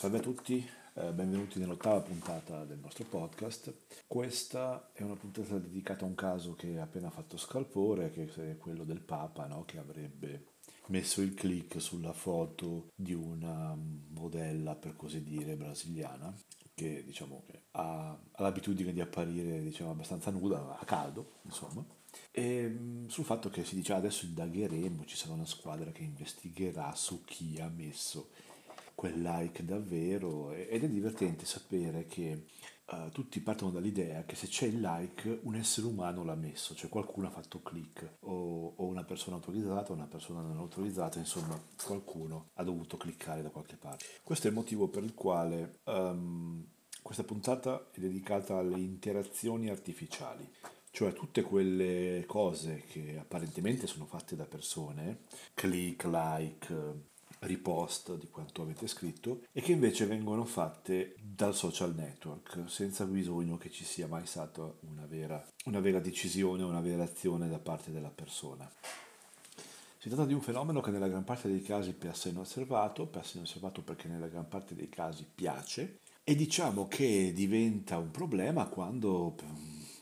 Salve a tutti, eh, benvenuti nell'ottava puntata del nostro podcast. Questa è una puntata dedicata a un caso che ha appena fatto scalpore, che è quello del Papa, no? che avrebbe messo il click sulla foto di una modella, per così dire, brasiliana, che diciamo ha, ha l'abitudine di apparire diciamo, abbastanza nuda, a caldo, insomma. E mm, sul fatto che si dice adesso indagheremo, ci sarà una squadra che investigherà su chi ha messo quel like davvero ed è divertente sapere che uh, tutti partono dall'idea che se c'è il like un essere umano l'ha messo, cioè qualcuno ha fatto click o, o una persona autorizzata una persona non autorizzata, insomma qualcuno ha dovuto cliccare da qualche parte. Questo è il motivo per il quale um, questa puntata è dedicata alle interazioni artificiali cioè tutte quelle cose che apparentemente sono fatte da persone, click, like, ripost di quanto avete scritto e che invece vengono fatte dal social network senza bisogno che ci sia mai stata una vera, una vera decisione, una vera azione da parte della persona. Si tratta di un fenomeno che nella gran parte dei casi passa inosservato, passa inosservato perché nella gran parte dei casi piace e diciamo che diventa un problema quando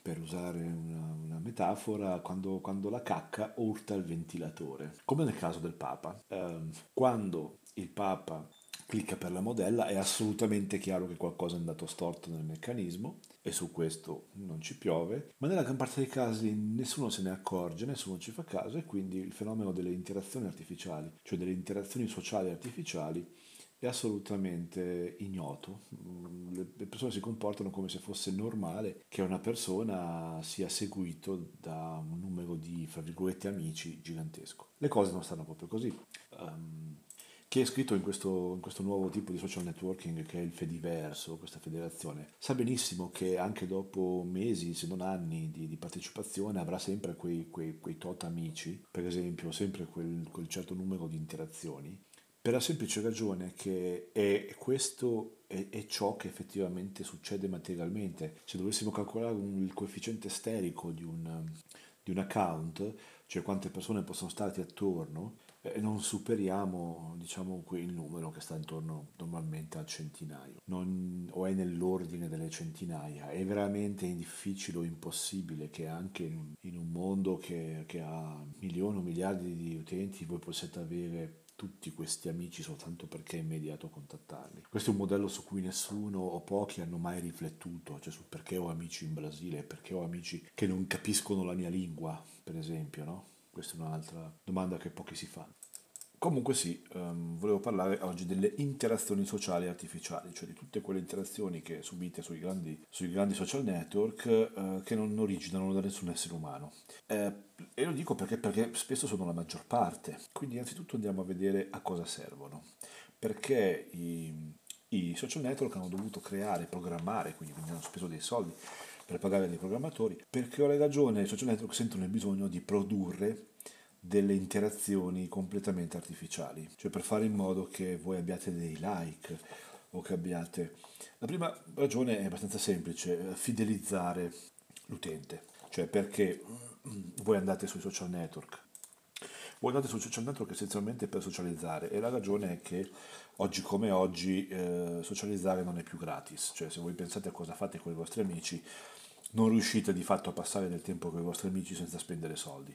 per usare una, una metafora, quando, quando, la cacca urta il ventilatore, come nel caso del Papa. Eh, quando il Papa clicca per la modella è assolutamente chiaro che qualcosa è andato storto nel meccanismo e su questo non ci piove, ma nella gran parte dei casi nessuno se ne accorge, nessuno ci fa caso e quindi il fenomeno delle interazioni artificiali, cioè delle interazioni sociali artificiali, è assolutamente ignoto. Mm, le persone si comportano come se fosse normale che una persona sia seguito da un numero di, fra virgolette, amici gigantesco. Le cose non stanno proprio così. Um, chi è iscritto in questo, in questo, nuovo tipo di social networking che è il Fediverso, questa federazione, sa benissimo che anche dopo mesi, se non anni di, di partecipazione, avrà sempre quei, quei, quei, tot amici, per esempio, sempre quel, quel certo numero di interazioni per la semplice ragione che è questo è, è, ciò che effettivamente succede materialmente. Se dovessimo calcolare un, il coefficiente sterico di un, di un, account, cioè quante persone possono starti attorno, eh, non superiamo diciamo, il numero che sta intorno normalmente al centinaio, non, o è nell'ordine delle centinaia. È veramente difficile o impossibile che anche in un, in un mondo che, che ha milioni o miliardi di utenti voi possiate avere tutti questi amici soltanto perché è immediato contattarli. Questo è un modello su cui nessuno o pochi hanno mai riflettuto, cioè su perché ho amici in Brasile, perché ho amici che non capiscono la mia lingua, per esempio, no? Questa è un'altra domanda che pochi si fanno. Comunque sì, um, volevo parlare oggi delle interazioni sociali artificiali, cioè di tutte quelle interazioni che subite sui grandi, sui grandi social network uh, che non originano da nessun essere umano. Eh, e lo dico perché, perché spesso sono la maggior parte. Quindi innanzitutto andiamo a vedere a cosa servono. Perché i, i social network hanno dovuto creare, programmare, quindi, quindi hanno speso dei soldi per pagare dei programmatori, perché ho ragione i social network sentono il bisogno di produrre delle interazioni completamente artificiali, cioè per fare in modo che voi abbiate dei like o che abbiate... La prima ragione è abbastanza semplice, fidelizzare l'utente, cioè perché voi andate sui social network. Voi andate sui social network essenzialmente per socializzare e la ragione è che oggi come oggi eh, socializzare non è più gratis, cioè se voi pensate a cosa fate con i vostri amici non riuscite di fatto a passare del tempo con i vostri amici senza spendere soldi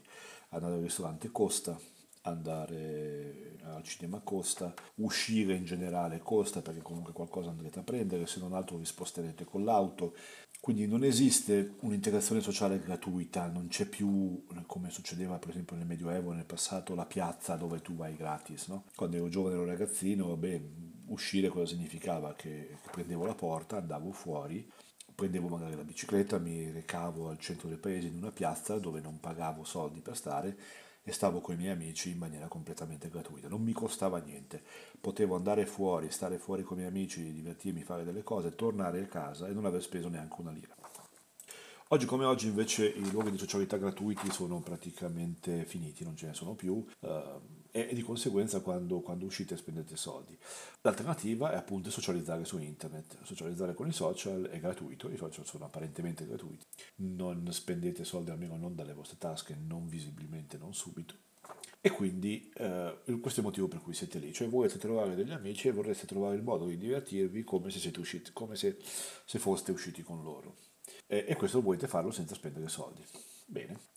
andare al ristorante costa, andare al cinema costa, uscire in generale costa perché comunque qualcosa andrete a prendere, se non altro vi sposterete con l'auto. Quindi non esiste un'integrazione sociale gratuita, non c'è più come succedeva per esempio nel Medioevo, nel passato, la piazza dove tu vai gratis. No? Quando ero giovane ero ragazzino, beh, uscire cosa significava? Che, che prendevo la porta, andavo fuori, prendevo magari la bicicletta, mi recavo al centro del paese in una piazza dove non pagavo soldi per stare e stavo con i miei amici in maniera completamente gratuita. Non mi costava niente, potevo andare fuori, stare fuori con i miei amici, divertirmi, fare delle cose, tornare a casa e non aver speso neanche una lira. Oggi come oggi invece i luoghi di socialità gratuiti sono praticamente finiti, non ce ne sono più. Uh, e di conseguenza quando, quando, uscite spendete soldi. L'alternativa è appunto socializzare su internet, socializzare con i social è gratuito, i social sono apparentemente gratuiti, non spendete soldi almeno non dalle vostre tasche, non visibilmente, non subito. E quindi eh, questo è il motivo per cui siete lì, cioè volete trovare degli amici e vorreste trovare il modo di divertirvi come se, siete usciti, come se, se foste usciti con loro. E, e questo volete farlo senza spendere soldi. Bene.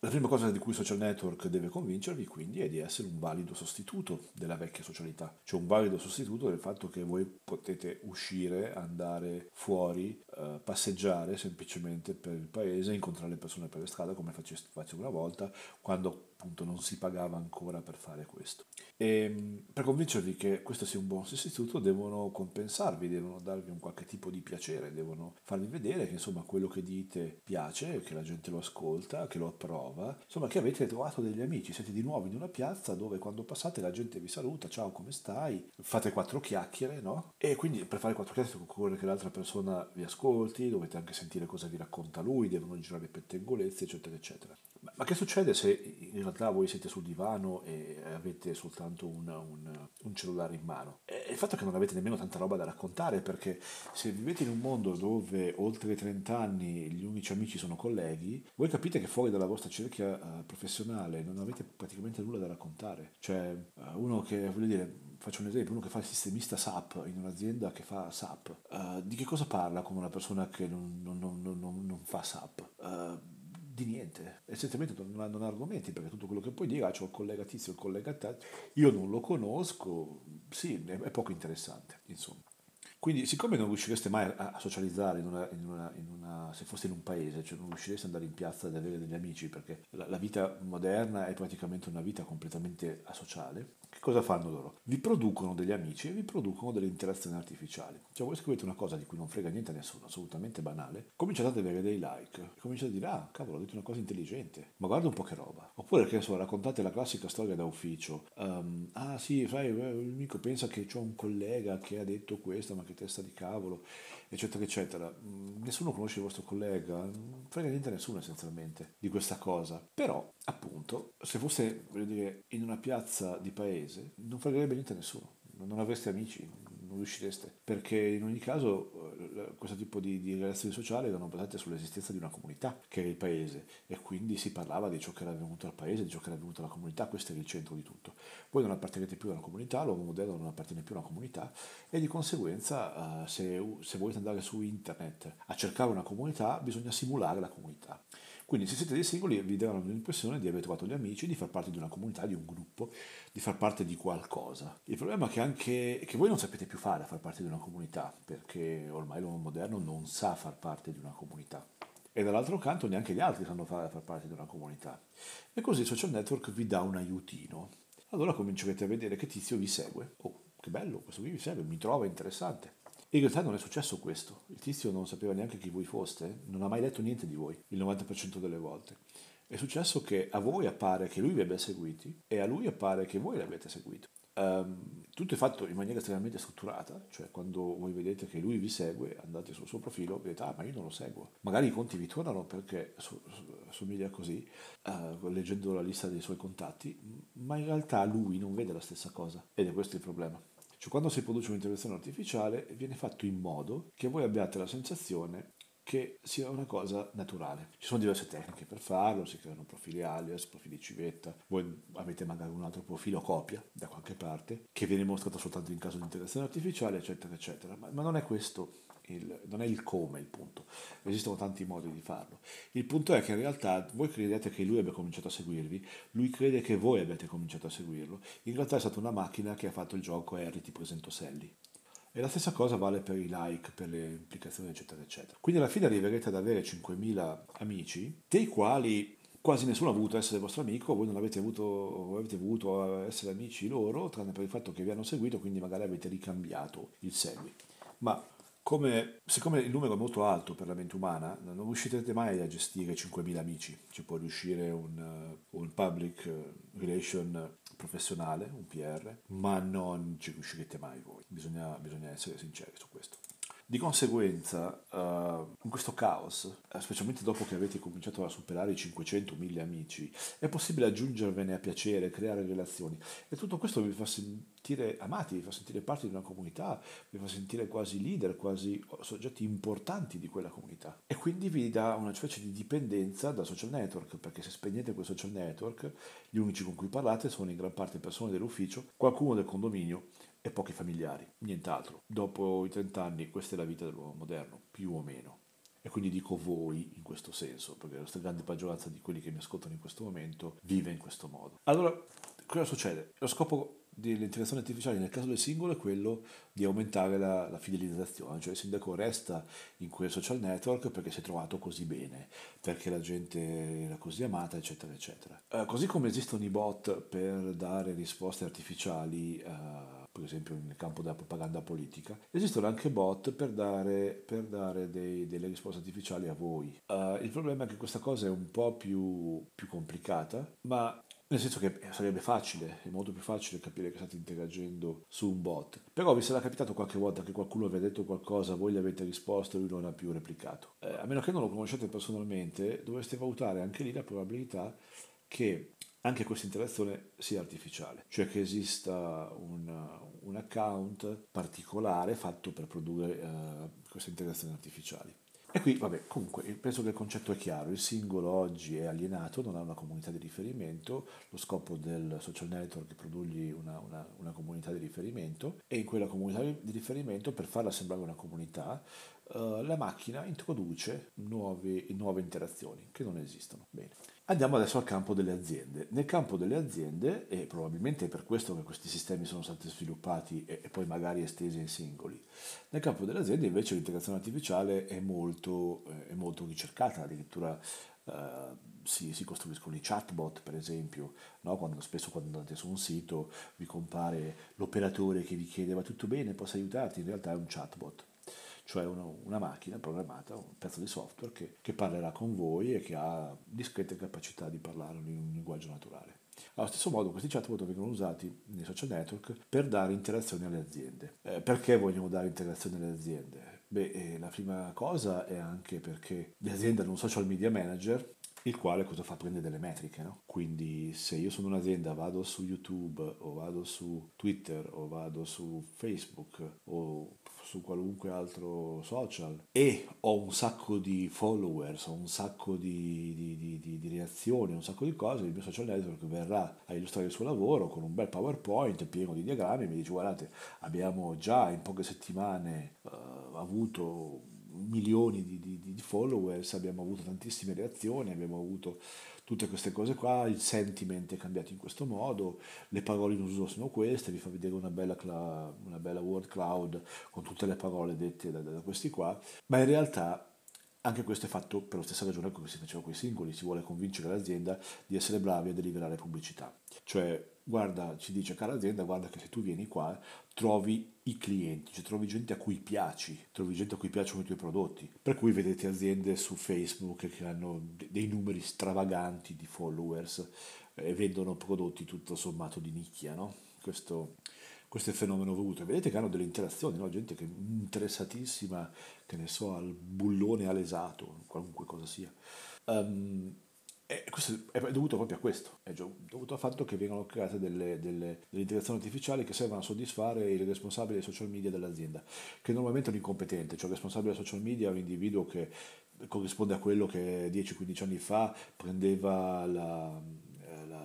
La prima cosa di cui il social network deve convincervi quindi è di essere un valido sostituto della vecchia socialità, cioè un valido sostituto del fatto che voi potete uscire, andare fuori, eh, passeggiare semplicemente per il paese, incontrare le persone per le strade come facevo una volta, quando appunto non si pagava ancora per fare questo. E per convincervi che questo sia un buon sostituto devono compensarvi, devono darvi un qualche tipo di piacere, devono farvi vedere che insomma quello che dite piace, che la gente lo ascolta, che lo approva, insomma che avete trovato degli amici, siete di nuovo in una piazza dove quando passate la gente vi saluta, ciao come stai, fate quattro chiacchiere, no? E quindi per fare quattro chiacchiere occorre che l'altra persona vi ascolti, dovete anche sentire cosa vi racconta lui, devono girare pettegolezzi, eccetera, eccetera. Ma che succede se in realtà voi siete sul divano e avete soltanto un, un, un cellulare in mano? E il fatto è che non avete nemmeno tanta roba da raccontare, perché se vivete in un mondo dove oltre i 30 anni gli unici amici sono colleghi, voi capite che fuori dalla vostra cerchia uh, professionale non avete praticamente nulla da raccontare. Cioè, uh, uno che, voglio dire, faccio un esempio, uno che fa il sistemista SAP in un'azienda che fa SAP, uh, di che cosa parla come una persona che non, non, non, non fa SAP? Di niente, essenzialmente non hanno argomenti perché tutto quello che puoi dire, ah, c'è il collega tizio, il collega tal, io non lo conosco, sì, è poco interessante, insomma. Quindi, siccome non riuscireste mai a socializzare in una, in una, in una, se foste in un paese, cioè non riuscireste ad andare in piazza ad avere degli amici, perché la, la vita moderna è praticamente una vita completamente asociale, che cosa fanno loro? Vi producono degli amici e vi producono delle interazioni artificiali. Cioè voi scrivete una cosa di cui non frega niente a nessuno, assolutamente banale, cominciate ad avere dei like, cominciate a dire ah cavolo ho detto una cosa intelligente, ma guarda un po' che roba. Oppure che so, raccontate la classica storia da ufficio, um, ah sì, sai, il amico pensa che c'è un collega che ha detto questo, ma che testa di cavolo, eccetera, eccetera. Mm, nessuno conosce il vostro collega, frega niente a nessuno essenzialmente di questa cosa. Però, appunto, se foste, voglio dire, in una piazza di paese, non fregherebbe niente a nessuno, non avreste amici, non riuscireste, perché in ogni caso eh, questo tipo di, di relazioni sociali erano basate sull'esistenza di una comunità che era il paese e quindi si parlava di ciò che era avvenuto al paese, di ciò che era avvenuto alla comunità, questo era il centro di tutto. Voi non appartenete più a una comunità, l'uomo moderno non appartiene più a una comunità e di conseguenza uh, se, se volete andare su internet a cercare una comunità bisogna simulare la comunità. Quindi se siete dei singoli vi daranno l'impressione di aver trovato gli amici, di far parte di una comunità, di un gruppo, di far parte di qualcosa. Il problema è che anche che voi non sapete più fare a far parte di una comunità, perché ormai l'uomo moderno non sa far parte di una comunità. E dall'altro canto neanche gli altri sanno fare far parte di una comunità. E così il social network vi dà un aiutino. Allora comincerete a vedere che tizio vi segue. Oh, che bello, questo qui vi segue, mi trova interessante. In realtà non è successo questo, il tizio non sapeva neanche chi voi foste, non ha mai letto niente di voi, il 90% delle volte. È successo che a voi appare che lui vi abbia seguiti e a lui appare che voi l'avete seguito. Um, tutto è fatto in maniera estremamente strutturata, cioè quando voi vedete che lui vi segue, andate sul suo profilo, vedete, ah ma io non lo seguo. Magari i conti vi tornano perché so, so, somiglia così, uh, leggendo la lista dei suoi contatti, ma in realtà lui non vede la stessa cosa ed è questo il problema. Cioè quando si produce un'intelligenza artificiale viene fatto in modo che voi abbiate la sensazione che sia una cosa naturale. Ci sono diverse tecniche per farlo, si creano profili alias, profili civetta, voi avete magari un altro profilo copia da qualche parte che viene mostrato soltanto in caso di intelligenza artificiale, eccetera, eccetera. Ma, ma non è questo il, non è il come il punto, esistono tanti modi di farlo. Il punto è che in realtà voi credete che lui abbia cominciato a seguirvi, lui crede che voi abbiate cominciato a seguirlo, in realtà è stata una macchina che ha fatto il gioco Harry ti presento Sally. E la stessa cosa vale per i like, per le implicazioni, eccetera, eccetera. Quindi alla fine arriverete ad avere 5.000 amici, dei quali quasi nessuno ha voluto essere vostro amico, voi non avete avuto, avete voluto essere amici loro, tranne per il fatto che vi hanno seguito, quindi magari avete ricambiato il segui. Ma come, siccome il numero è molto alto per la mente umana, non riuscirete mai a gestire 5.000 amici. Ci può riuscire un, uh, un public relation professionale, un PR, ma non ci riuscirete mai voi. Bisogna, bisogna essere sinceri su questo. Di conseguenza, uh, in questo caos, uh, specialmente dopo che avete cominciato a superare i 500.000 amici, è possibile aggiungervene a piacere, creare relazioni. E tutto questo vi fa sentire amati, vi fa sentire parte di una comunità, vi fa sentire quasi leader, quasi soggetti importanti di quella comunità. E quindi vi dà una specie di dipendenza da social network, perché se spegnete quel social network, gli unici con cui parlate sono in gran parte persone dell'ufficio, qualcuno del condominio e pochi familiari, nient'altro. Dopo i 30 anni questa è la vita dell'uomo moderno, più o meno. E quindi dico voi in questo senso, perché la stragrande maggioranza di quelli che mi ascoltano in questo momento vive in questo modo. Allora, cosa succede? Lo scopo dell'integrazione artificiale nel caso del singolo è quello di aumentare la, la, fidelizzazione, cioè il sindaco resta in quel social network perché si è trovato così bene, perché la gente era così amata, eccetera, eccetera. Uh, così come esistono i bot per dare risposte artificiali uh, per esempio nel campo della propaganda politica, esistono anche bot per dare, per dare dei, delle risposte artificiali a voi. Uh, il problema è che questa cosa è un po' più, più complicata, ma nel senso che sarebbe facile, è molto più facile capire che state interagendo su un bot. Però vi sarà capitato qualche volta che qualcuno vi ha detto qualcosa, voi gli avete risposto e lui non ha più replicato. Eh, a meno che non lo conoscete personalmente, dovreste valutare anche lì la probabilità che anche questa interazione sia artificiale, cioè che esista un, un account particolare fatto per produrre uh, queste integrazioni artificiali. E qui, vabbè, comunque, penso che il concetto è chiaro, il singolo oggi è alienato, non ha una comunità di riferimento, lo scopo del social network è produrgli una, una, una comunità di riferimento e in quella comunità di riferimento, per farla sembrare una comunità, uh, la macchina introduce nuove, nuove interazioni che non esistono. Bene. Andiamo adesso al campo delle aziende. Nel campo delle aziende, e probabilmente è per questo che questi sistemi sono stati sviluppati e, poi magari estesi in singoli, nel campo delle aziende invece l'integrazione artificiale è molto, eh, è molto ricercata, addirittura eh, si, si, costruiscono i chatbot per esempio, no? quando, spesso quando andate su un sito vi compare l'operatore che vi chiede va tutto bene, posso aiutarti, in realtà è un chatbot cioè una, una macchina programmata, un pezzo di software che, che, parlerà con voi e che ha discrete capacità di parlare in un linguaggio naturale. Allo stesso modo questi chatbot vengono usati nei social network per dare interazioni alle aziende. Eh, perché vogliamo dare interazioni alle aziende? Beh, eh, la prima cosa è anche perché le aziende hanno un social media manager il quale cosa fa? Prende delle metriche, no? Quindi se io sono un'azienda, vado su YouTube o vado su Twitter o vado su Facebook o su qualunque altro social e ho un sacco di followers, ho un sacco di, di, di, di, reazioni, un sacco di cose, il mio social network verrà a illustrare il suo lavoro con un bel PowerPoint pieno di diagrammi e mi dice guardate abbiamo già in poche settimane uh, avuto milioni di, di, di followers, abbiamo avuto tantissime reazioni, abbiamo avuto tutte queste cose qua, il sentiment è cambiato in questo modo, le parole in uso sono queste, vi fa vedere una bella, cla- una bella word cloud con tutte le parole dette da, da questi qua, ma in realtà anche questo è fatto per la stessa ragione che si faceva con i singoli, si vuole convincere l'azienda di essere bravi a deliberare pubblicità. Cioè, guarda, ci dice cara azienda, guarda che se tu vieni qua trovi i clienti, cioè trovi gente a cui piaci, trovi gente a cui piacciono i tuoi prodotti. Per cui vedete aziende su Facebook che hanno dei numeri stravaganti di followers e vendono prodotti tutto sommato di nicchia, no? Questo questo è il fenomeno voluto. Vedete che hanno delle interazioni, no? gente che è interessatissima, che ne so, al bullone alesato, qualunque cosa sia. Um, e questo è dovuto proprio a questo, è dovuto al fatto che vengono create delle, delle, delle, integrazioni artificiali che servono a soddisfare il responsabile dei social media dell'azienda, che normalmente è un incompetente, cioè il responsabile dei social media è un individuo che corrisponde a quello che 10-15 anni fa prendeva la,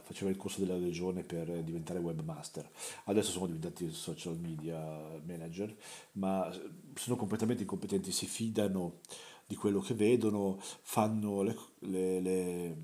faceva il corso della regione per diventare webmaster. Adesso sono diventati social media manager, ma sono completamente incompetenti, si fidano di quello che vedono, fanno le, le, le,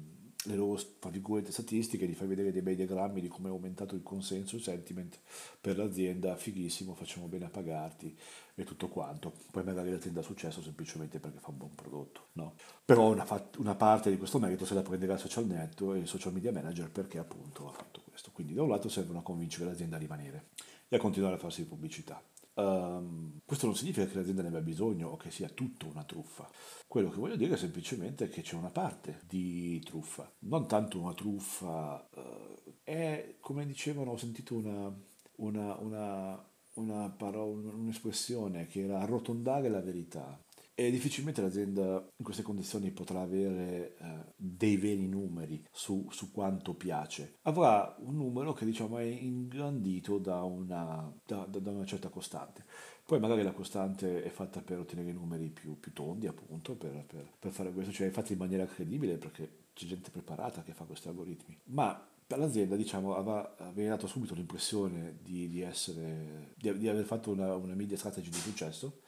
le loro statistiche, di far vedere dei bei diagrammi di come è aumentato il consenso, il sentiment per l'azienda, fighissimo, facciamo bene a pagarti e tutto quanto. Poi magari l'azienda ha successo semplicemente perché fa un buon prodotto, no? Però una, una parte di questo merito se la prenderà il social network e il social media manager perché appunto ha fatto questo. Quindi da un lato servono a convincere l'azienda a rimanere e a continuare a farsi pubblicità. Um, questo non significa che l'azienda ne abbia bisogno o che sia tutto una truffa. Quello che voglio dire è semplicemente che c'è una parte di truffa, non tanto una truffa, uh, è come dicevano, ho sentito una, una, una una parola, un'espressione che era arrotondare la verità. E difficilmente l'azienda in queste condizioni potrà avere eh, dei veri numeri su, su, quanto piace. Avrà un numero che diciamo è ingrandito da una, da, da una certa costante. Poi magari la costante è fatta per ottenere numeri più, più tondi, appunto, per, per, per, fare questo, cioè è fatta in maniera credibile perché c'è gente preparata che fa questi algoritmi. Ma l'azienda, diciamo, aveva, aveva dato subito l'impressione di, di, essere, di, di aver fatto una, una media strategy di successo.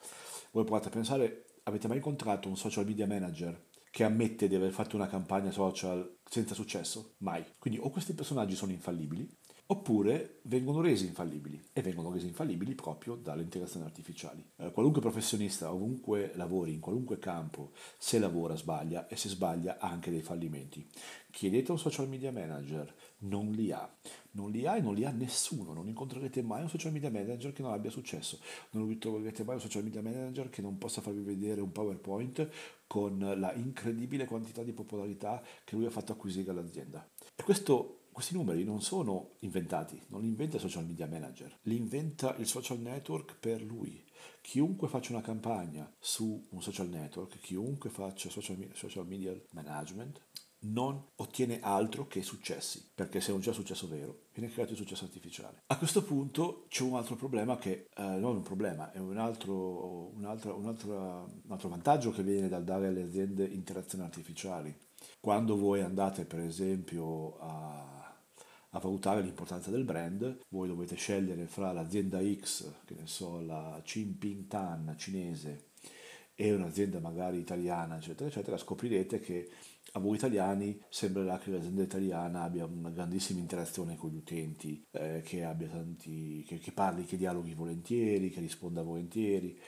Voi provate a pensare Avete mai incontrato un social media manager che ammette di aver fatto una campagna social senza successo? Mai. Quindi o questi personaggi sono infallibili, oppure vengono resi infallibili e vengono resi infallibili proprio dalle integrazioni artificiali. Eh, qualunque professionista, ovunque lavori, in qualunque campo, se lavora sbaglia e se sbaglia ha anche dei fallimenti. Chiedete a un social media manager, non li ha. Non li ha e non li ha nessuno, non incontrerete mai un social media manager che non abbia successo, non troverete mai un social media manager che non possa farvi vedere un PowerPoint con la incredibile quantità di popolarità che lui ha fatto acquisire all'azienda. E questo questi numeri non sono inventati, non li inventa il social media manager, li inventa il social network per lui. Chiunque faccia una campagna su un social network, chiunque faccia social, social media management, non ottiene altro che successi, perché se non c'è successo vero, viene creato il successo artificiale. A questo punto c'è un altro problema che, eh, non un problema, è un altro, un, altro, un, altro, un altro vantaggio che viene dal dare alle aziende interazioni artificiali. Quando voi andate per esempio a a valutare l'importanza del brand, voi dovete scegliere fra l'azienda X, che ne so, la Tan cinese, e un'azienda magari italiana, eccetera, eccetera, scoprirete che a voi italiani sembrerà che l'azienda italiana abbia una grandissima interazione con gli utenti, eh, che, abbia tanti, che, che parli, che dialoghi volentieri, che risponda volentieri.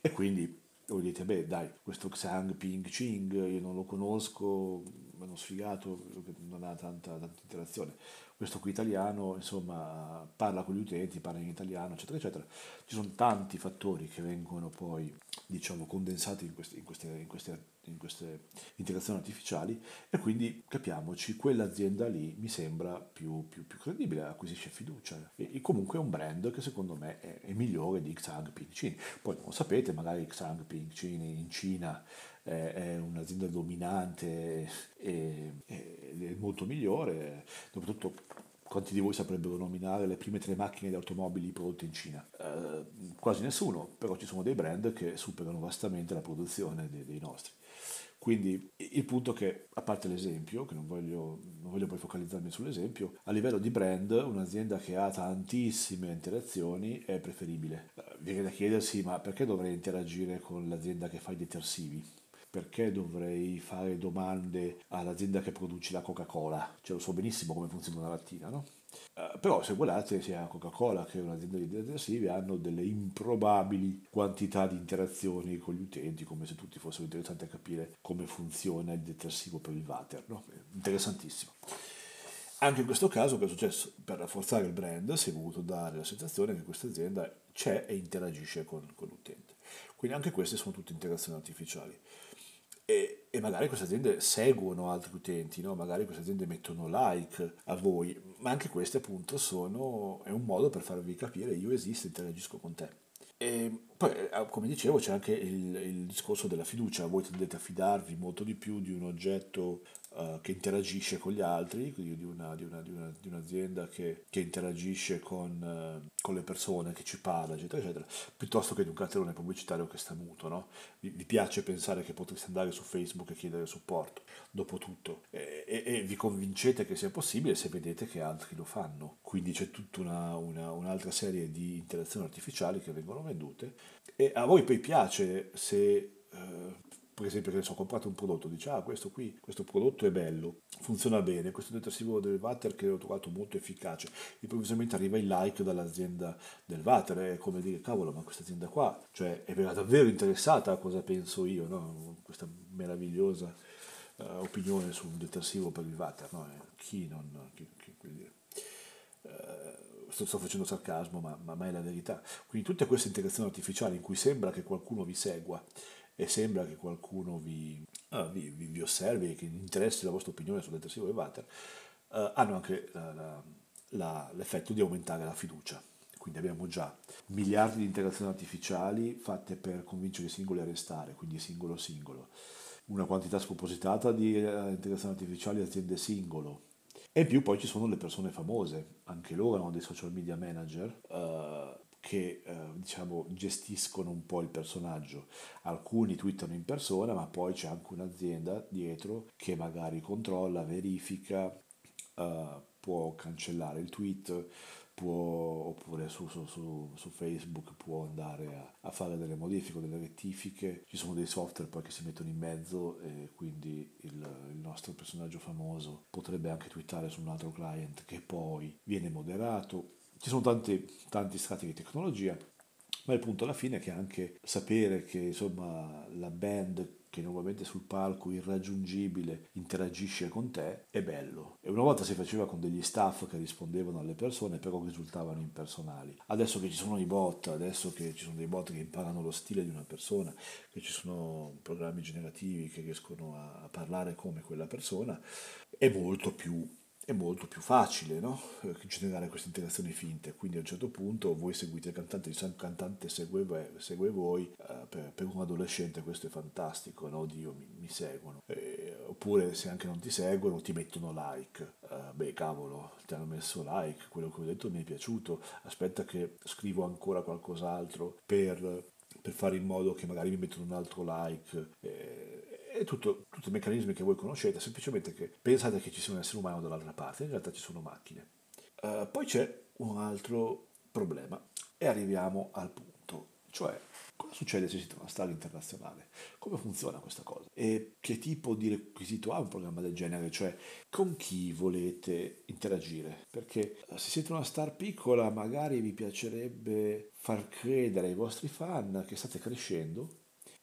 E quindi voi dite, beh dai, questo Xang Ping Ching io non lo conosco, mi hanno sfigato, non ha tanta, tanta interazione questo qui italiano, insomma, parla con gli utenti, parla in italiano, eccetera, eccetera. Ci sono tanti fattori che vengono poi, diciamo, condensati in queste, in queste, in queste, in queste interazioni artificiali e quindi capiamoci, quell'azienda lì mi sembra più, più, più credibile, acquisisce fiducia. E, e, comunque è un brand che secondo me è, è migliore di Xang Pingcini. Poi non sapete, magari Xang Pingcini in Cina è un'azienda dominante e, è molto migliore, soprattutto quanti di voi saprebbero nominare le prime tre macchine di automobili prodotte in Cina? Eh, quasi nessuno, però ci sono dei brand che superano vastamente la produzione dei, dei nostri. Quindi il punto è che, a parte l'esempio, che non voglio, non voglio poi focalizzarmi sull'esempio, a livello di brand un'azienda che ha tantissime interazioni è preferibile. Eh, viene da chiedersi ma perché dovrei interagire con l'azienda che fa i detersivi? Perché dovrei fare domande all'azienda che produce la Coca-Cola? Cioè lo so benissimo come funziona la lattina, no? Uh, però se guardate sia Coca-Cola che un'azienda di detersivi hanno delle improbabili quantità di interazioni con gli utenti, come se tutti fossero interessati a capire come funziona il detersivo per il water, no? Interessantissimo. Anche in questo caso, che è successo? Per rafforzare il brand si è voluto dare la sensazione che questa azienda c'è e interagisce con, con l'utente. Quindi anche queste sono tutte integrazioni artificiali. E, e, magari queste aziende seguono altri utenti, no? magari queste aziende mettono like a voi, ma anche queste appunto sono, è un modo per farvi capire io esisto, interagisco con te. E poi, eh, come dicevo, c'è anche il, il discorso della fiducia, voi tendete a fidarvi molto di più di un oggetto uh, che interagisce con gli altri, quindi di, una, di, una, di, una, di un'azienda che, che interagisce con, uh, con, le persone, che ci parla, eccetera, eccetera, piuttosto che di un cartellone pubblicitario che sta muto. No? Vi, vi, piace pensare che potreste andare su Facebook e chiedere supporto, dopo tutto, e, e, e, vi convincete che sia possibile se vedete che altri lo fanno. Quindi c'è tutta un'altra serie di interazioni artificiali che vengono vendute e a voi poi piace se Uh, per esempio, che ne so, comprate un prodotto, dice, ah, questo qui, questo prodotto è bello, funziona bene, questo detersivo del water che ho trovato molto efficace, improvvisamente arriva il like dall'azienda del water, è come dire, cavolo, ma questa azienda qua, cioè, è davvero interessata a cosa penso io, no? Questa meravigliosa uh, opinione su un detersivo per il water, no? Chi non... Chi, chi, quindi, uh, sto, facendo sarcasmo, ma, ma, ma è la verità. Quindi tutte queste integrazioni artificiali in cui sembra che qualcuno vi segua, e sembra che qualcuno vi, uh, vi, vi, vi osservi e che interessi la vostra opinione sul detersivo del water, uh, hanno anche la, la, la, l'effetto di aumentare la fiducia. Quindi abbiamo già miliardi di integrazioni artificiali fatte per convincere i singoli a restare, quindi singolo singolo. Una quantità spropositata di eh, integrazioni artificiali aziende singolo. E in più poi ci sono le persone famose, anche loro hanno dei social media manager uh, che uh, diciamo gestiscono un po' il personaggio. Alcuni twittano in persona, ma poi c'è anche un'azienda dietro che magari controlla, verifica, uh, può cancellare il tweet, può, oppure su, su, su, su, Facebook può andare a, a, fare delle modifiche, delle rettifiche, ci sono dei software poi che si mettono in mezzo e quindi il, il nostro personaggio famoso potrebbe anche twittare su un altro client che poi viene moderato. Ci sono tanti, tanti strati di tecnologia, ma il punto alla fine è che anche sapere che insomma la band che normalmente sul palco irraggiungibile interagisce con te, è bello. E una volta si faceva con degli staff che rispondevano alle persone, però risultavano impersonali. Adesso che ci sono i bot, adesso che ci sono dei bot che imparano lo stile di una persona, che ci sono programmi generativi che riescono a parlare come quella persona, è molto più è molto più facile no? generare queste interazioni finte. Quindi a un certo punto voi seguite il cantante, il cantante segue, segue voi, eh, per, per, un adolescente questo è fantastico, no? Dio mi, mi seguono. Eh, oppure se anche non ti seguono ti mettono like. Eh, beh cavolo, ti hanno messo like, quello che ho detto mi è piaciuto, aspetta che scrivo ancora qualcos'altro per, per fare in modo che magari mi mettono un altro like. È tutto, tutti i meccanismi che voi conoscete, semplicemente che pensate che ci sia un essere umano dall'altra parte, in realtà ci sono macchine. Uh, poi c'è un altro problema e arriviamo al punto, cioè cosa succede se siete una star internazionale? Come funziona questa cosa? E che tipo di requisito ha un programma del genere? Cioè con chi volete interagire? Perché eh, se siete una star piccola magari vi piacerebbe far credere ai vostri fan che state crescendo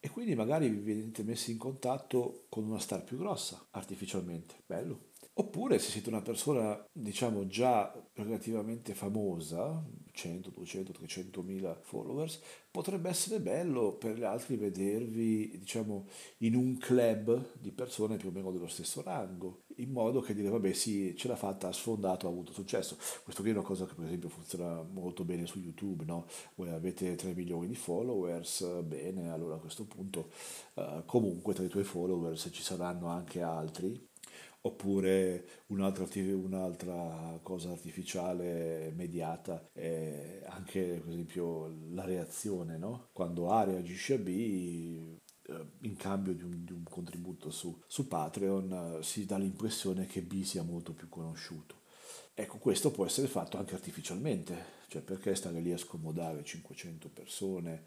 e quindi magari vi vedete messi in contatto con una star più grossa artificialmente. Bello. Oppure se siete una persona, diciamo, già relativamente famosa, 100, 200, 300 mila followers, potrebbe essere bello per gli altri vedervi, diciamo, in un club di persone più o meno dello stesso rango, in modo che dire, vabbè, sì, ce l'ha fatta, ha sfondato, ha avuto successo. Questo qui è una cosa che per esempio funziona molto bene su YouTube, no? Voi avete 3 milioni di followers, bene, allora a questo punto uh, comunque tra i tuoi followers ci saranno anche altri oppure un'altra, un'altra, cosa artificiale mediata è anche per esempio la reazione, no? quando A reagisce a B eh, in cambio di un, di un contributo su, su Patreon si dà l'impressione che B sia molto più conosciuto. Ecco, questo può essere fatto anche artificialmente, cioè perché stare lì a scomodare 500 persone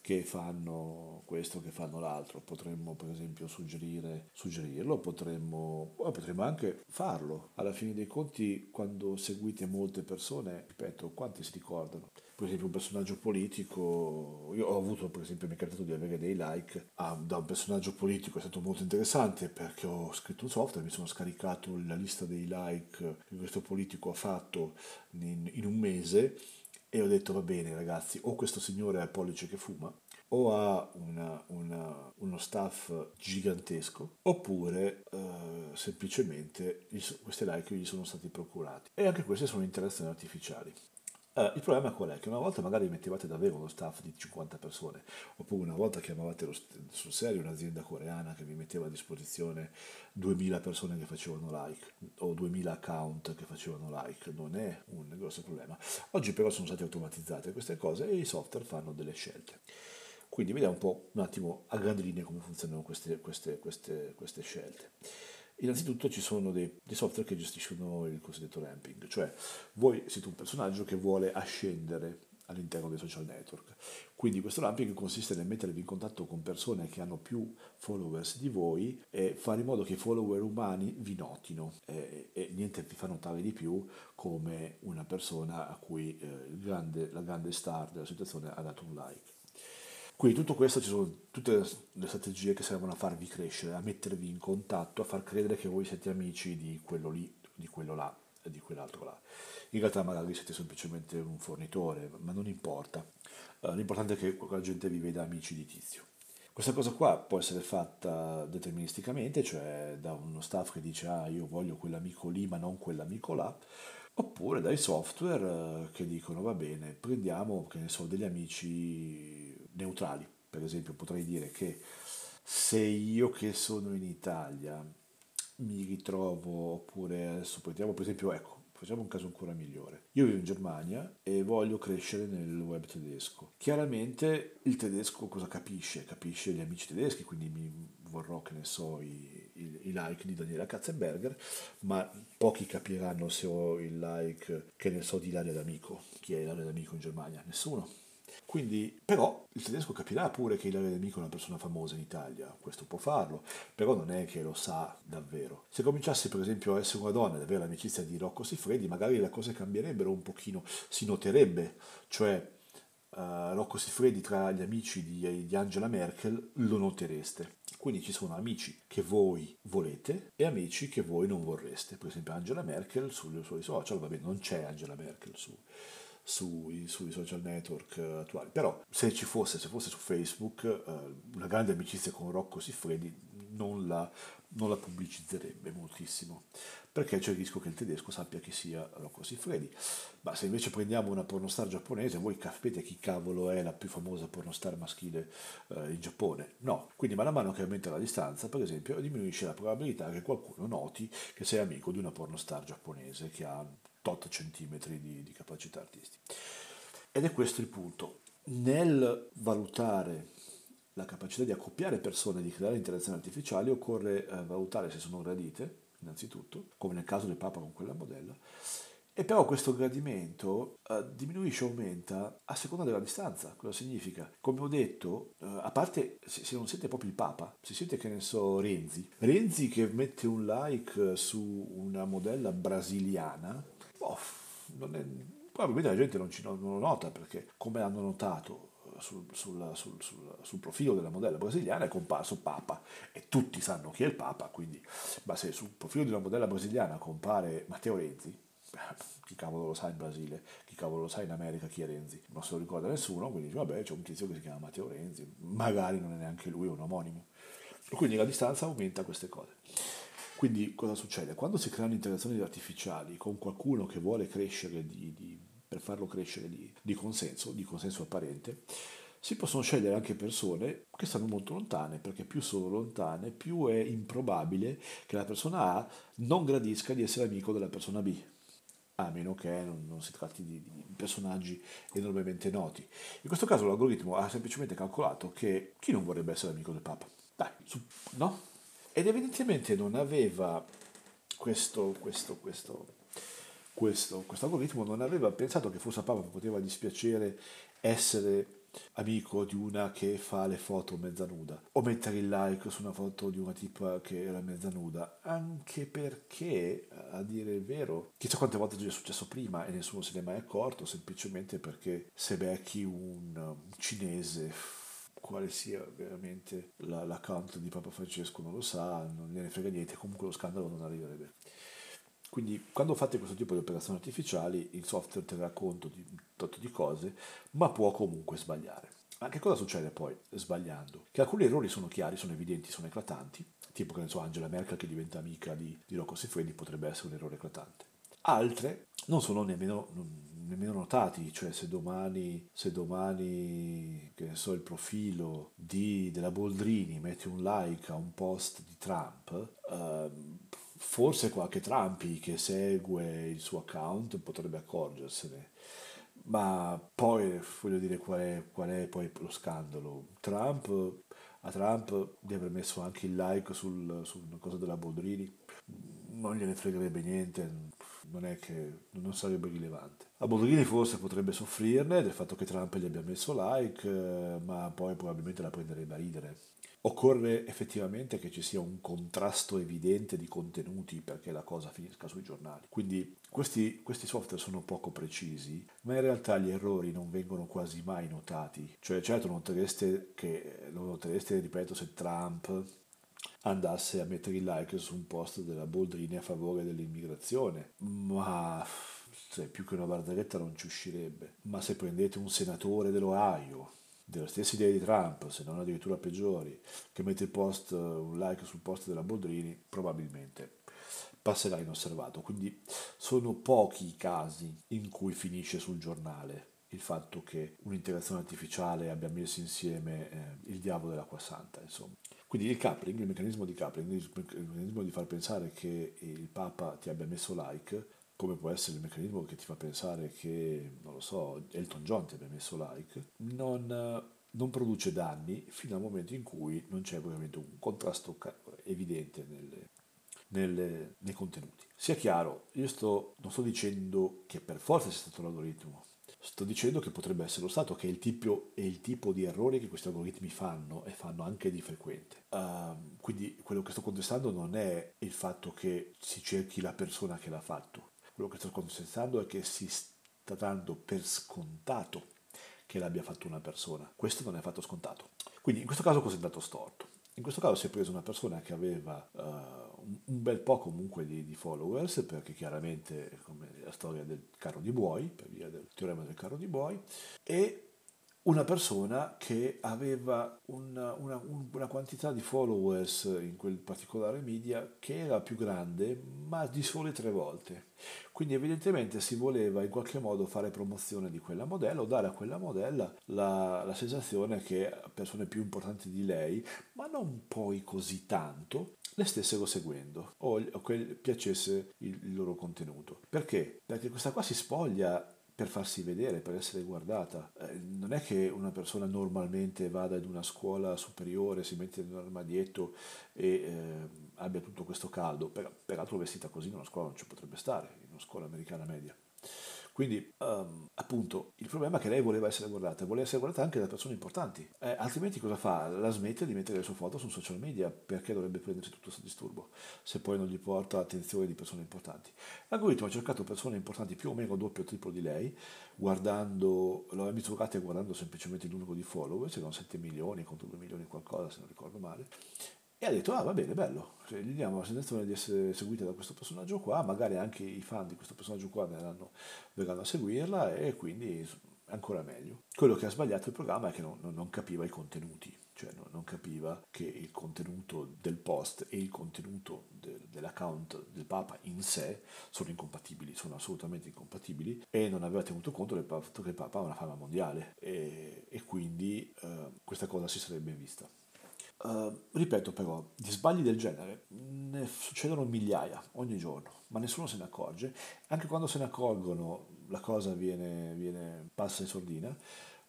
che fanno questo, che fanno l'altro? Potremmo per esempio suggerire, suggerirlo, potremmo, potremmo anche farlo. Alla fine dei conti, quando seguite molte persone, ripeto, quanti si ricordano? Per esempio un personaggio politico, io ho avuto per esempio, mi è capitato di avere dei like ah, da un personaggio politico, è stato molto interessante perché ho scritto un software, mi sono scaricato la lista dei like che questo politico ha fatto in, in un mese e ho detto va bene ragazzi, o questo signore ha il pollice che fuma, o ha una, una, uno staff gigantesco, oppure uh, semplicemente questi like gli sono stati procurati. E anche queste sono interazioni artificiali. Uh, il problema qual è? Che una volta magari mettevate davvero uno staff di 50 persone, oppure una volta chiamavate sul serio un'azienda coreana che vi metteva a disposizione 2000 persone che facevano like, o 2000 account che facevano like, non è un grosso problema. Oggi però sono state automatizzate queste cose e i software fanno delle scelte. Quindi vediamo un po' un attimo a grandi linee come funzionano queste, queste, queste, queste scelte. Innanzitutto ci sono dei, dei, software che gestiscono il cosiddetto ramping, cioè voi siete un personaggio che vuole ascendere all'interno dei social network. Quindi questo ramping consiste nel mettervi in contatto con persone che hanno più followers di voi e fare in modo che i follower umani vi notino e, e niente vi fa notare di più come una persona a cui eh, grande, la grande star della situazione ha dato un like. Quindi tutto questo ci sono tutte le strategie che servono a farvi crescere, a mettervi in contatto, a far credere che voi siete amici di quello lì, di quello là e di quell'altro là. In realtà magari siete semplicemente un fornitore, ma non importa. Uh, l'importante è che la gente vi veda amici di tizio. Questa cosa qua può essere fatta deterministicamente, cioè da uno staff che dice ah io voglio quell'amico lì ma non quell'amico là, oppure dai software che dicono va bene, prendiamo che ne so, degli amici neutrali. Per esempio potrei dire che se io che sono in Italia mi ritrovo, oppure adesso prendiamo per esempio, ecco, facciamo un caso ancora migliore. Io vivo in Germania e voglio crescere nel web tedesco. Chiaramente il tedesco cosa capisce? Capisce gli amici tedeschi, quindi mi vorrò, che ne so, i, i, i like di Daniela Katzenberger, ma pochi capiranno se ho il like, che ne so, di Ilaria D'Amico. Chi è Ilaria D'Amico in Germania? Nessuno. Quindi, però, il tedesco capirà pure che Ilaria D'Amico è una persona famosa in Italia, questo può farlo, però non è che lo sa davvero. Se cominciasse, per esempio, a essere una donna ed avere l'amicizia di Rocco Siffredi, magari le cose cambierebbero un pochino, si noterebbe, cioè uh, Rocco Siffredi tra gli amici di, di Angela Merkel lo notereste. Quindi ci sono amici che voi volete e amici che voi non vorreste. Per esempio Angela Merkel sui suoi social, vabbè non c'è Angela Merkel su, sui, sui, social network eh, attuali. Però se ci fosse, se fosse su Facebook, eh, una grande amicizia con Rocco Siffredi non la, non la pubblicizzerebbe moltissimo, perché c'è il rischio che il tedesco sappia chi sia Rocco Siffredi. Ma se invece prendiamo una pornostar giapponese, voi capite chi cavolo è la più famosa pornostar maschile eh, in Giappone? No, quindi man mano che aumenta la distanza, per esempio, diminuisce la probabilità che qualcuno noti che sei amico di una pornostar giapponese che ha tot centimetri di, di capacità artistica. Ed è questo il punto. Nel valutare la capacità di accoppiare persone, di creare interazioni artificiali, occorre eh, valutare se sono gradite, innanzitutto, come nel caso del Papa con quella modella, e però questo gradimento eh, diminuisce o aumenta a seconda della distanza. Cosa significa? Come ho detto, eh, a parte se, se, non siete proprio il Papa, se siete che ne so Renzi, Renzi che mette un like su una modella brasiliana, boh, è, probabilmente la gente non, ci, non, lo nota perché come hanno notato eh, sul, sul, sul, sul, profilo della modella brasiliana è comparso Papa e tutti sanno chi è il Papa, quindi ma se sul profilo di una modella brasiliana compare Matteo Renzi, chi cavolo lo sa in Brasile, chi cavolo lo sa in America chi è Renzi, non se lo ricorda nessuno, quindi dice vabbè c'è un tizio che si chiama Matteo Renzi, magari non è neanche lui un omonimo. Quindi la distanza aumenta queste cose. Quindi cosa succede? Quando si creano interazioni artificiali con qualcuno che vuole crescere di, di, per farlo crescere di, di consenso, di consenso apparente, si possono scegliere anche persone che stanno molto lontane, perché più sono lontane, più è improbabile che la persona A non gradisca di essere amico della persona B, a meno che non, non si tratti di, di, personaggi enormemente noti. In questo caso l'algoritmo ha semplicemente calcolato che chi non vorrebbe essere amico del Papa? Dai, su, no? Ed evidentemente non aveva questo, questo, questo, questo, questo algoritmo, non aveva pensato che fosse a Papa poteva dispiacere essere amico di una che fa le foto mezza nuda o mettere il like su una foto di una tipa che era mezza nuda anche perché a dire il vero chissà quante volte è successo prima e nessuno se ne è mai accorto semplicemente perché se becchi un, un cinese quale sia veramente la, l'account di Papa Francesco non lo sa, non gliene frega niente, comunque lo scandalo non arriverebbe. Quindi quando fate questo tipo di operazioni artificiali il software terrà conto di un tot di cose, ma può comunque sbagliare. Ma che cosa succede poi sbagliando? Che alcuni errori sono chiari, sono evidenti, sono eclatanti, tipo che ne so Angela Merkel che diventa amica di, di Rocco Siffredi potrebbe essere un errore eclatante. Altre non sono nemmeno, non, nemmeno notati, cioè se domani, se domani che ne so, il profilo di, della Boldrini mette un like a un post di Trump, eh, forse qualche Trumpi che segue il suo account potrebbe accorgersene. Ma poi voglio dire qual è, qual è poi lo scandalo. Trump, a Trump di aver messo anche il like sul, sul cosa della Boldrini, non gliene fregherebbe niente, non è che non sarebbe rilevante. A Boldrini forse potrebbe soffrirne del fatto che Trump gli abbia messo like, eh, ma poi probabilmente la prenderebbe a ridere. Occorre effettivamente che ci sia un contrasto evidente di contenuti perché la cosa finisca sui giornali. Quindi questi, questi, software sono poco precisi, ma in realtà gli errori non vengono quasi mai notati. Cioè, certo, notereste che, lo notereste, ripeto, se Trump andasse a mettere il like su un post della Boldrini a favore dell'immigrazione, ma cioè, più che una barzelletta non ci uscirebbe. Ma se prendete un senatore dell'Ohio, delle stesse idee di Trump, se non addirittura peggiori, che mette post, un like sul post della Boldrini, probabilmente passerà inosservato. Quindi sono pochi i casi in cui finisce sul giornale il fatto che un'integrazione artificiale abbia messo insieme eh, il diavolo e l'acqua santa, insomma. Quindi il coupling, il meccanismo di coupling, il meccanismo di far pensare che il Papa ti abbia messo like, come può essere il meccanismo che ti fa pensare che, non lo so, Elton John ti abbia messo like, non, non produce danni fino al momento in cui non c'è ovviamente un contrasto evidente nelle, nelle, nei contenuti. Sia chiaro, io sto, non sto dicendo che per forza sia stato l'algoritmo, Sto dicendo che potrebbe essere lo stato, che è il, tipo, è il tipo di errori che questi algoritmi fanno e fanno anche di frequente. Uh, quindi quello che sto contestando non è il fatto che si cerchi la persona che l'ha fatto. Quello che sto contestando è che si sta dando per scontato che l'abbia fatto una persona. Questo non è affatto scontato. Quindi in questo caso cosa è andato storto? In questo caso si è preso una persona che aveva uh, un bel po' comunque di, di, followers, perché chiaramente come la storia del carro di buoi, per via del teorema del carro di buoi, e una persona che aveva una, una, una, quantità di followers in quel particolare media che era più grande, ma di sole tre volte. Quindi evidentemente si voleva in qualche modo fare promozione di quella modella o dare a quella modella la, la sensazione che persone più importanti di lei, ma non poi così tanto, le stessero seguendo o, che piacesse il, il loro contenuto. Perché? Perché questa qua si spoglia per farsi vedere, per essere guardata. Eh, non è che una persona normalmente vada in una scuola superiore, si mette in un armadietto e eh, abbia tutto questo caldo, per, peraltro vestita così in una scuola non ci potrebbe stare, in una scuola americana media. Quindi, um, appunto, il problema è che lei voleva essere guardata, voleva essere guardata anche da persone importanti. Eh, altrimenti cosa fa? La smette di mettere le sue foto su social media perché dovrebbe prendersi tutto questo disturbo se poi non gli porta attenzione di persone importanti. L'algoritmo ha cercato persone importanti più o meno doppio o triplo di lei, guardando, lo ha misurate guardando semplicemente il numero di follower, c'erano 7 milioni contro 2 milioni qualcosa se non ricordo male, e ha detto, ah va bene, bello, cioè, gli diamo la sensazione di essere seguita da questo personaggio qua, magari anche i fan di questo personaggio qua verranno, verranno a seguirla e quindi ancora meglio. Quello che ha sbagliato il programma è che non, non capiva i contenuti, cioè non, non, capiva che il contenuto del post e il contenuto de, dell'account del Papa in sé sono incompatibili, sono assolutamente incompatibili e non aveva tenuto conto del fatto che il Papa ha una fama mondiale e, e quindi eh, questa cosa si sarebbe vista. Uh, ripeto però, di sbagli del genere ne succedono migliaia ogni giorno, ma nessuno se ne accorge. Anche quando se ne accorgono la cosa viene, viene passa in sordina.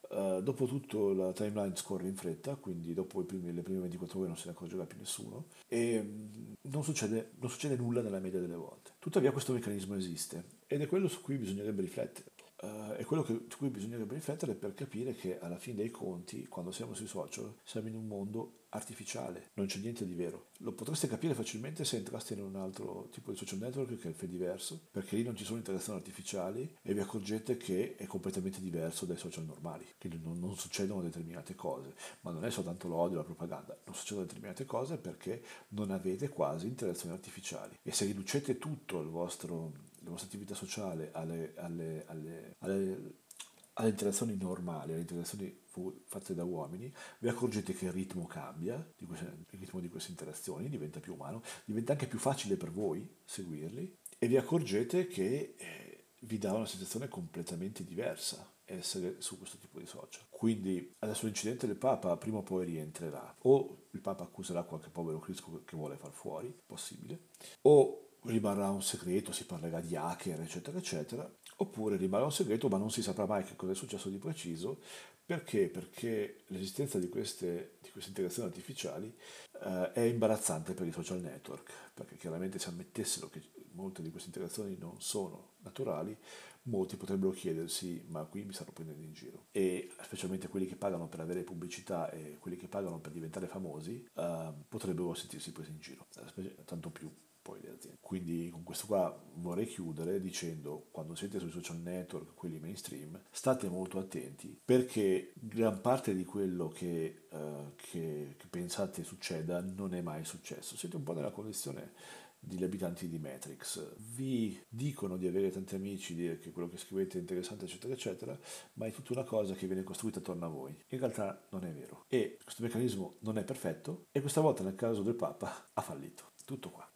Uh, dopo tutto la timeline scorre in fretta, quindi dopo primi, le prime 24 ore non se ne accorgerà più nessuno e mm, non succede, non succede nulla nella media delle volte. Tuttavia questo meccanismo esiste ed è quello su cui bisognerebbe riflettere uh, è quello che, su cui bisognerebbe riflettere per capire che alla fine dei conti, quando siamo sui social, siamo in un mondo artificiale, non c'è niente di vero. Lo potreste capire facilmente se entraste in un altro tipo di social network che è il Fediverso, perché lì non ci sono interazioni artificiali e vi accorgete che è completamente diverso dai social normali, quindi non, non succedono determinate cose, ma non è soltanto l'odio, la propaganda, non succedono determinate cose perché non avete quasi interazioni artificiali. E se riducete tutto il vostro la vostra attività sociale alle, alle, alle, alle, alle interazioni normali, alle interazioni fatte da uomini, vi accorgete che il ritmo cambia, il ritmo di queste interazioni diventa più umano, diventa anche più facile per voi seguirli e vi accorgete che eh, vi dà una sensazione completamente diversa essere su questo tipo di social. Quindi adesso l'incidente del Papa prima o poi rientrerà, o il Papa accuserà qualche povero Cristo che vuole far fuori, possibile, o rimarrà un segreto, si parlerà di hacker, eccetera, eccetera, oppure rimarrà un segreto ma non si saprà mai che cosa è successo di preciso. Perché? Perché l'esistenza di queste, di queste integrazioni artificiali eh, è imbarazzante per i social network, perché chiaramente se ammettessero che molte di queste integrazioni non sono naturali, molti potrebbero chiedersi ma qui mi stanno prendendo in giro e specialmente quelli che pagano per avere pubblicità e quelli che pagano per diventare famosi eh, potrebbero sentirsi presi in giro, tanto più poi le aziende. Quindi con questo qua vorrei chiudere dicendo quando siete sui social network, quelli mainstream, state molto attenti perché gran parte di quello che, uh, che, che pensate succeda non è mai successo. Siete un po' nella condizione degli abitanti di Matrix. Vi dicono di avere tanti amici, di che quello che scrivete è interessante, eccetera, eccetera, ma è tutta una cosa che viene costruita attorno a voi. In realtà non è vero. E questo meccanismo non è perfetto e questa volta nel caso del Papa ha fallito. Tutto qua.